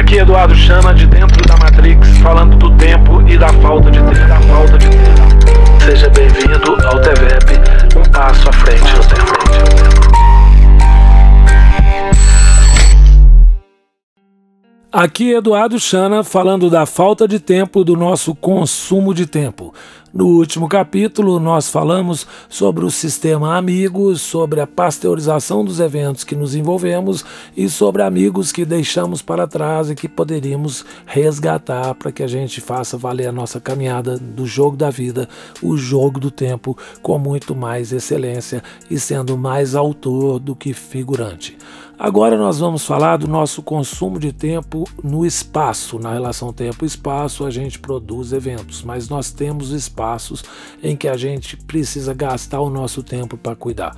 Aqui Eduardo Chama de dentro da Matrix, falando do tempo e da falta de tempo. Da falta de tempo. Seja bem-vindo ao TVEP, um passo à frente no tempo. Aqui Eduardo Chana falando da falta de tempo do nosso consumo de tempo. No último capítulo, nós falamos sobre o sistema amigos, sobre a pasteurização dos eventos que nos envolvemos e sobre amigos que deixamos para trás e que poderíamos resgatar para que a gente faça valer a nossa caminhada do jogo da vida, o jogo do tempo, com muito mais excelência e sendo mais autor do que figurante. Agora nós vamos falar do nosso consumo de tempo no espaço. Na relação tempo-espaço, a gente produz eventos, mas nós temos espaços em que a gente precisa gastar o nosso tempo para cuidar.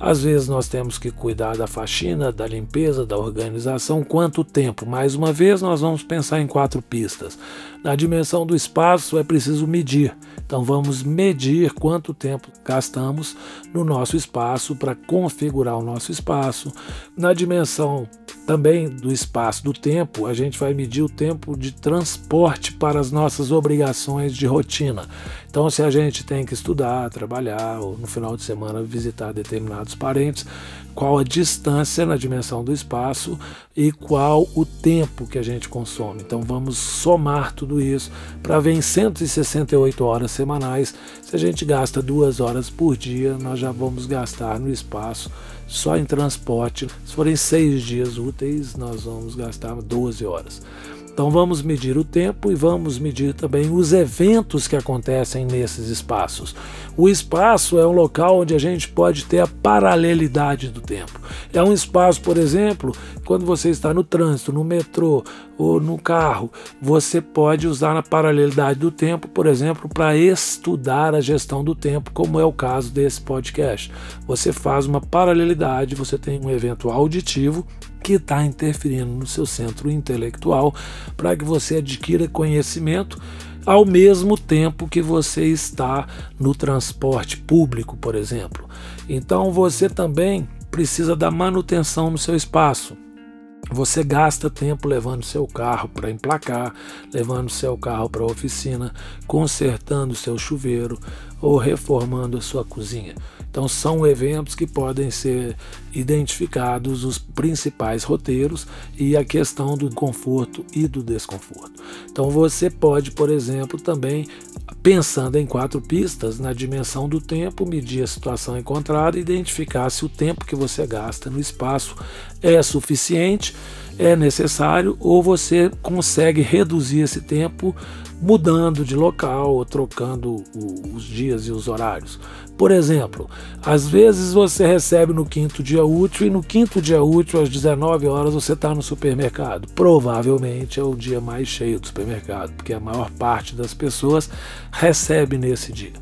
Às vezes nós temos que cuidar da faxina, da limpeza, da organização. Quanto tempo? Mais uma vez, nós vamos pensar em quatro pistas. Na dimensão do espaço é preciso medir. Então vamos medir quanto tempo gastamos no nosso espaço para configurar o nosso espaço. Na dimensão também do espaço do tempo, a gente vai medir o tempo de transporte para as nossas obrigações de rotina. Então, se a gente tem que estudar, trabalhar ou no final de semana visitar determinados parentes, qual a distância na dimensão do espaço e qual o tempo que a gente consome. Então vamos somar tudo isso para ver em 168 horas semanais. Se a gente gasta duas horas por dia, nós já vamos gastar no espaço só em transporte. Se forem seis dias úteis, nós vamos gastar 12 horas. Então vamos medir o tempo e vamos medir também os eventos que acontecem nesses espaços. O espaço é um local onde a gente pode ter a paralelidade do tempo. É um espaço, por exemplo, quando você está no trânsito, no metrô ou no carro, você pode usar a paralelidade do tempo, por exemplo, para estudar a gestão do tempo, como é o caso desse podcast. Você faz uma paralelidade, você tem um evento auditivo que está interferindo no seu centro intelectual para que você adquira conhecimento ao mesmo tempo que você está no transporte público, por exemplo. Então você também precisa da manutenção no seu espaço. Você gasta tempo levando seu carro para emplacar, levando seu carro para a oficina, consertando seu chuveiro ou reformando a sua cozinha. Então, são eventos que podem ser identificados os principais roteiros e a questão do conforto e do desconforto. Então, você pode, por exemplo, também, pensando em quatro pistas, na dimensão do tempo, medir a situação encontrada e identificar se o tempo que você gasta no espaço é suficiente, é necessário ou você consegue reduzir esse tempo mudando de local ou trocando os dias e os horários. Por exemplo, às vezes você recebe no quinto dia útil e no quinto dia útil, às 19 horas, você está no supermercado. Provavelmente é o dia mais cheio do supermercado, porque a maior parte das pessoas recebe nesse dia.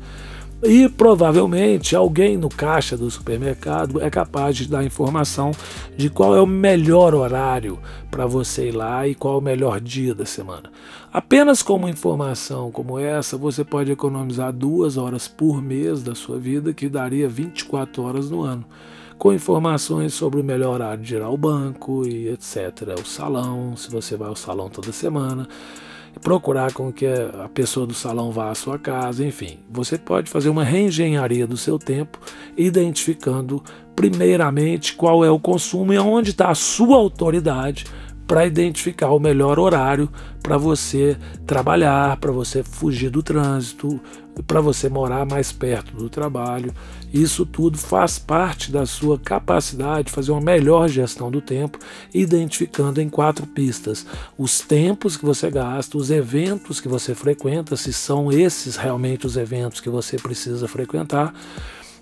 E provavelmente alguém no caixa do supermercado é capaz de dar informação de qual é o melhor horário para você ir lá e qual é o melhor dia da semana. Apenas com uma informação como essa, você pode economizar duas horas por mês da sua vida, que daria 24 horas no ano com informações sobre o melhor horário de ir ao banco e etc. O salão, se você vai ao salão toda semana procurar com que a pessoa do salão vá à sua casa, enfim. Você pode fazer uma reengenharia do seu tempo, identificando primeiramente qual é o consumo e onde está a sua autoridade para identificar o melhor horário para você trabalhar, para você fugir do trânsito, para você morar mais perto do trabalho. Isso tudo faz parte da sua capacidade de fazer uma melhor gestão do tempo, identificando em quatro pistas os tempos que você gasta, os eventos que você frequenta, se são esses realmente os eventos que você precisa frequentar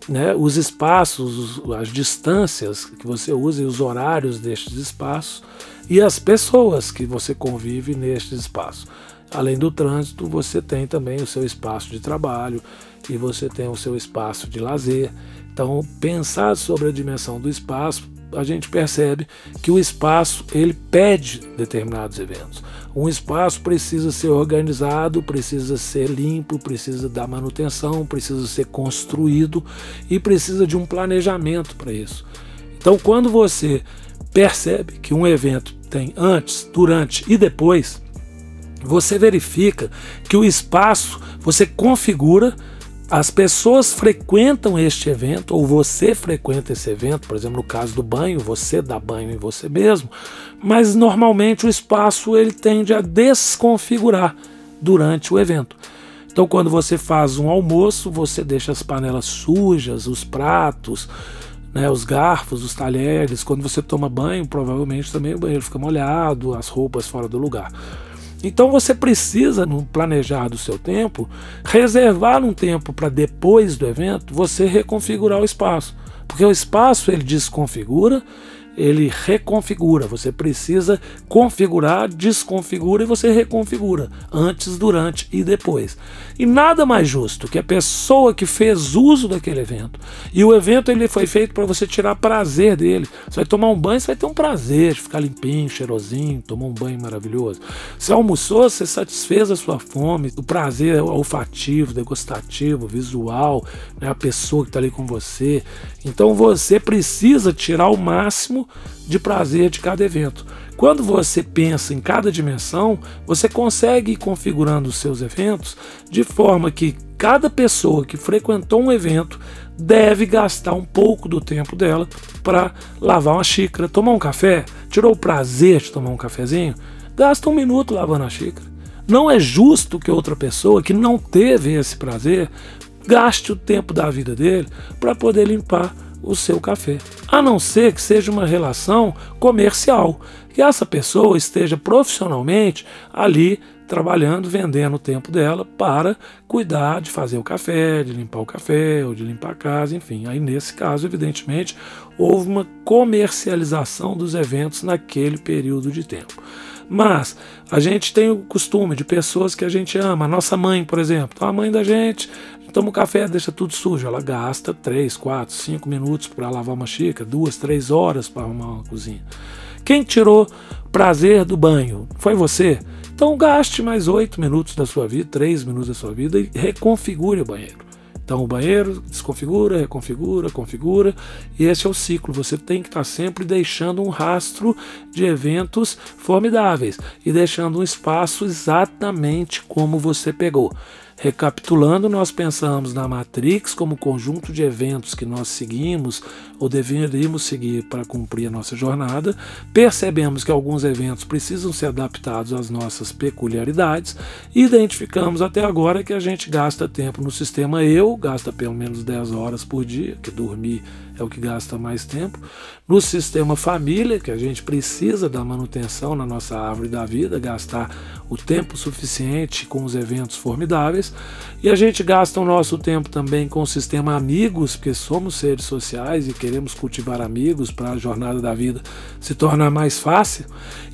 né, os espaços, as distâncias que você usa e os horários destes espaços e as pessoas que você convive nestes espaços. Além do trânsito, você tem também o seu espaço de trabalho e você tem o seu espaço de lazer. Então, pensar sobre a dimensão do espaço a gente percebe que o espaço ele pede determinados eventos. Um espaço precisa ser organizado, precisa ser limpo, precisa dar manutenção, precisa ser construído e precisa de um planejamento para isso. Então, quando você percebe que um evento tem antes, durante e depois, você verifica que o espaço você configura as pessoas frequentam este evento, ou você frequenta esse evento, por exemplo, no caso do banho, você dá banho em você mesmo, mas normalmente o espaço ele tende a desconfigurar durante o evento. Então, quando você faz um almoço, você deixa as panelas sujas, os pratos, né, os garfos, os talheres. Quando você toma banho, provavelmente também o banheiro fica molhado, as roupas fora do lugar. Então você precisa, no planejar do seu tempo, reservar um tempo para depois do evento você reconfigurar o espaço. Porque o espaço ele desconfigura ele reconfigura. Você precisa configurar, desconfigura e você reconfigura antes, durante e depois. E nada mais justo que a pessoa que fez uso daquele evento. E o evento ele foi feito para você tirar prazer dele. Você vai tomar um banho, você vai ter um prazer de ficar limpinho, cheirosinho, tomar um banho maravilhoso. Você almoçou, você satisfez a sua fome, o prazer olfativo, degustativo, visual, né, a pessoa que está ali com você. Então você precisa tirar o máximo de prazer de cada evento. Quando você pensa em cada dimensão, você consegue ir configurando os seus eventos de forma que cada pessoa que frequentou um evento deve gastar um pouco do tempo dela para lavar uma xícara, tomar um café. Tirou o prazer de tomar um cafezinho? Gasta um minuto lavando a xícara. Não é justo que outra pessoa que não teve esse prazer gaste o tempo da vida dele para poder limpar o seu café. A não ser que seja uma relação comercial, que essa pessoa esteja profissionalmente ali trabalhando, vendendo o tempo dela para cuidar de fazer o café, de limpar o café ou de limpar a casa, enfim. Aí nesse caso, evidentemente, houve uma comercialização dos eventos naquele período de tempo. Mas a gente tem o costume de pessoas que a gente ama, a nossa mãe, por exemplo. Então, a mãe da gente toma um café, deixa tudo sujo. Ela gasta 3, 4, 5 minutos para lavar uma xícara, 2, 3 horas para arrumar uma cozinha. Quem tirou prazer do banho? Foi você? Então gaste mais 8 minutos da sua vida, 3 minutos da sua vida e reconfigure o banheiro. Então o banheiro desconfigura, reconfigura, configura, e esse é o ciclo. Você tem que estar sempre deixando um rastro de eventos formidáveis e deixando um espaço exatamente como você pegou. Recapitulando, nós pensamos na Matrix como conjunto de eventos que nós seguimos ou deveríamos seguir para cumprir a nossa jornada. Percebemos que alguns eventos precisam ser adaptados às nossas peculiaridades. Identificamos até agora que a gente gasta tempo no sistema eu, gasta pelo menos 10 horas por dia, que dormir é o que gasta mais tempo. No sistema família, que a gente precisa da manutenção na nossa árvore da vida, gastar o tempo suficiente com os eventos formidáveis. E a gente gasta o nosso tempo também com o sistema amigos, porque somos seres sociais e queremos cultivar amigos para a jornada da vida se tornar mais fácil.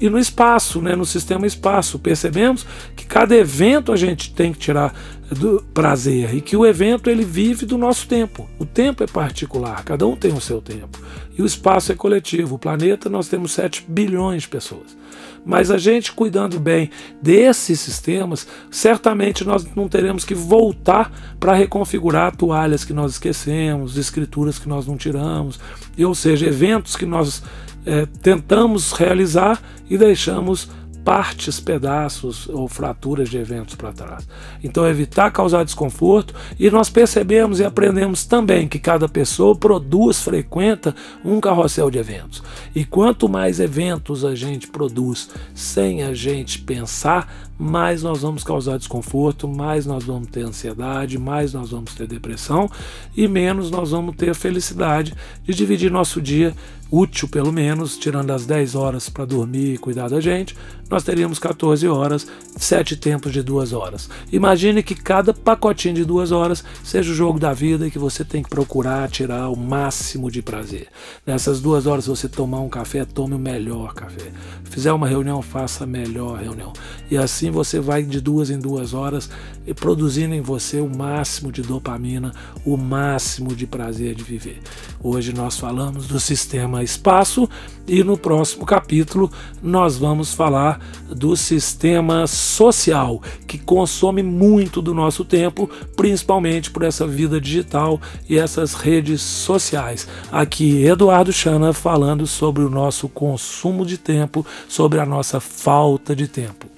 E no espaço, né, no sistema espaço, percebemos que cada evento a gente tem que tirar do prazer e que o evento ele vive do nosso tempo. O tempo é particular, cada um tem o seu tempo. E o espaço é coletivo. O planeta nós temos 7 bilhões de pessoas. Mas a gente cuidando bem desses sistemas, certamente nós não teremos que voltar para reconfigurar toalhas que nós esquecemos, escrituras que nós não tiramos, ou seja, eventos que nós é, tentamos realizar e deixamos partes, pedaços ou fraturas de eventos para trás. Então, evitar causar desconforto e nós percebemos e aprendemos também que cada pessoa produz, frequenta um carrossel de eventos. E quanto mais eventos a gente produz sem a gente pensar, mais nós vamos causar desconforto, mais nós vamos ter ansiedade, mais nós vamos ter depressão e menos nós vamos ter a felicidade de dividir nosso dia útil, pelo menos, tirando as 10 horas para dormir e cuidar da gente, nós teríamos 14 horas, 7 tempos de 2 horas. Imagine que cada pacotinho de 2 horas seja o jogo da vida e que você tem que procurar tirar o máximo de prazer. Nessas duas horas, você tomar um café, tome o melhor café. Fizer uma reunião, faça a melhor reunião. E assim você vai de duas em duas horas produzindo em você o máximo de dopamina, o máximo de prazer de viver. Hoje nós falamos do sistema espaço e no próximo capítulo nós vamos falar do sistema social que consome muito do nosso tempo, principalmente por essa vida digital e essas redes sociais. Aqui Eduardo Chana falando sobre o nosso consumo de tempo, sobre a nossa falta de tempo.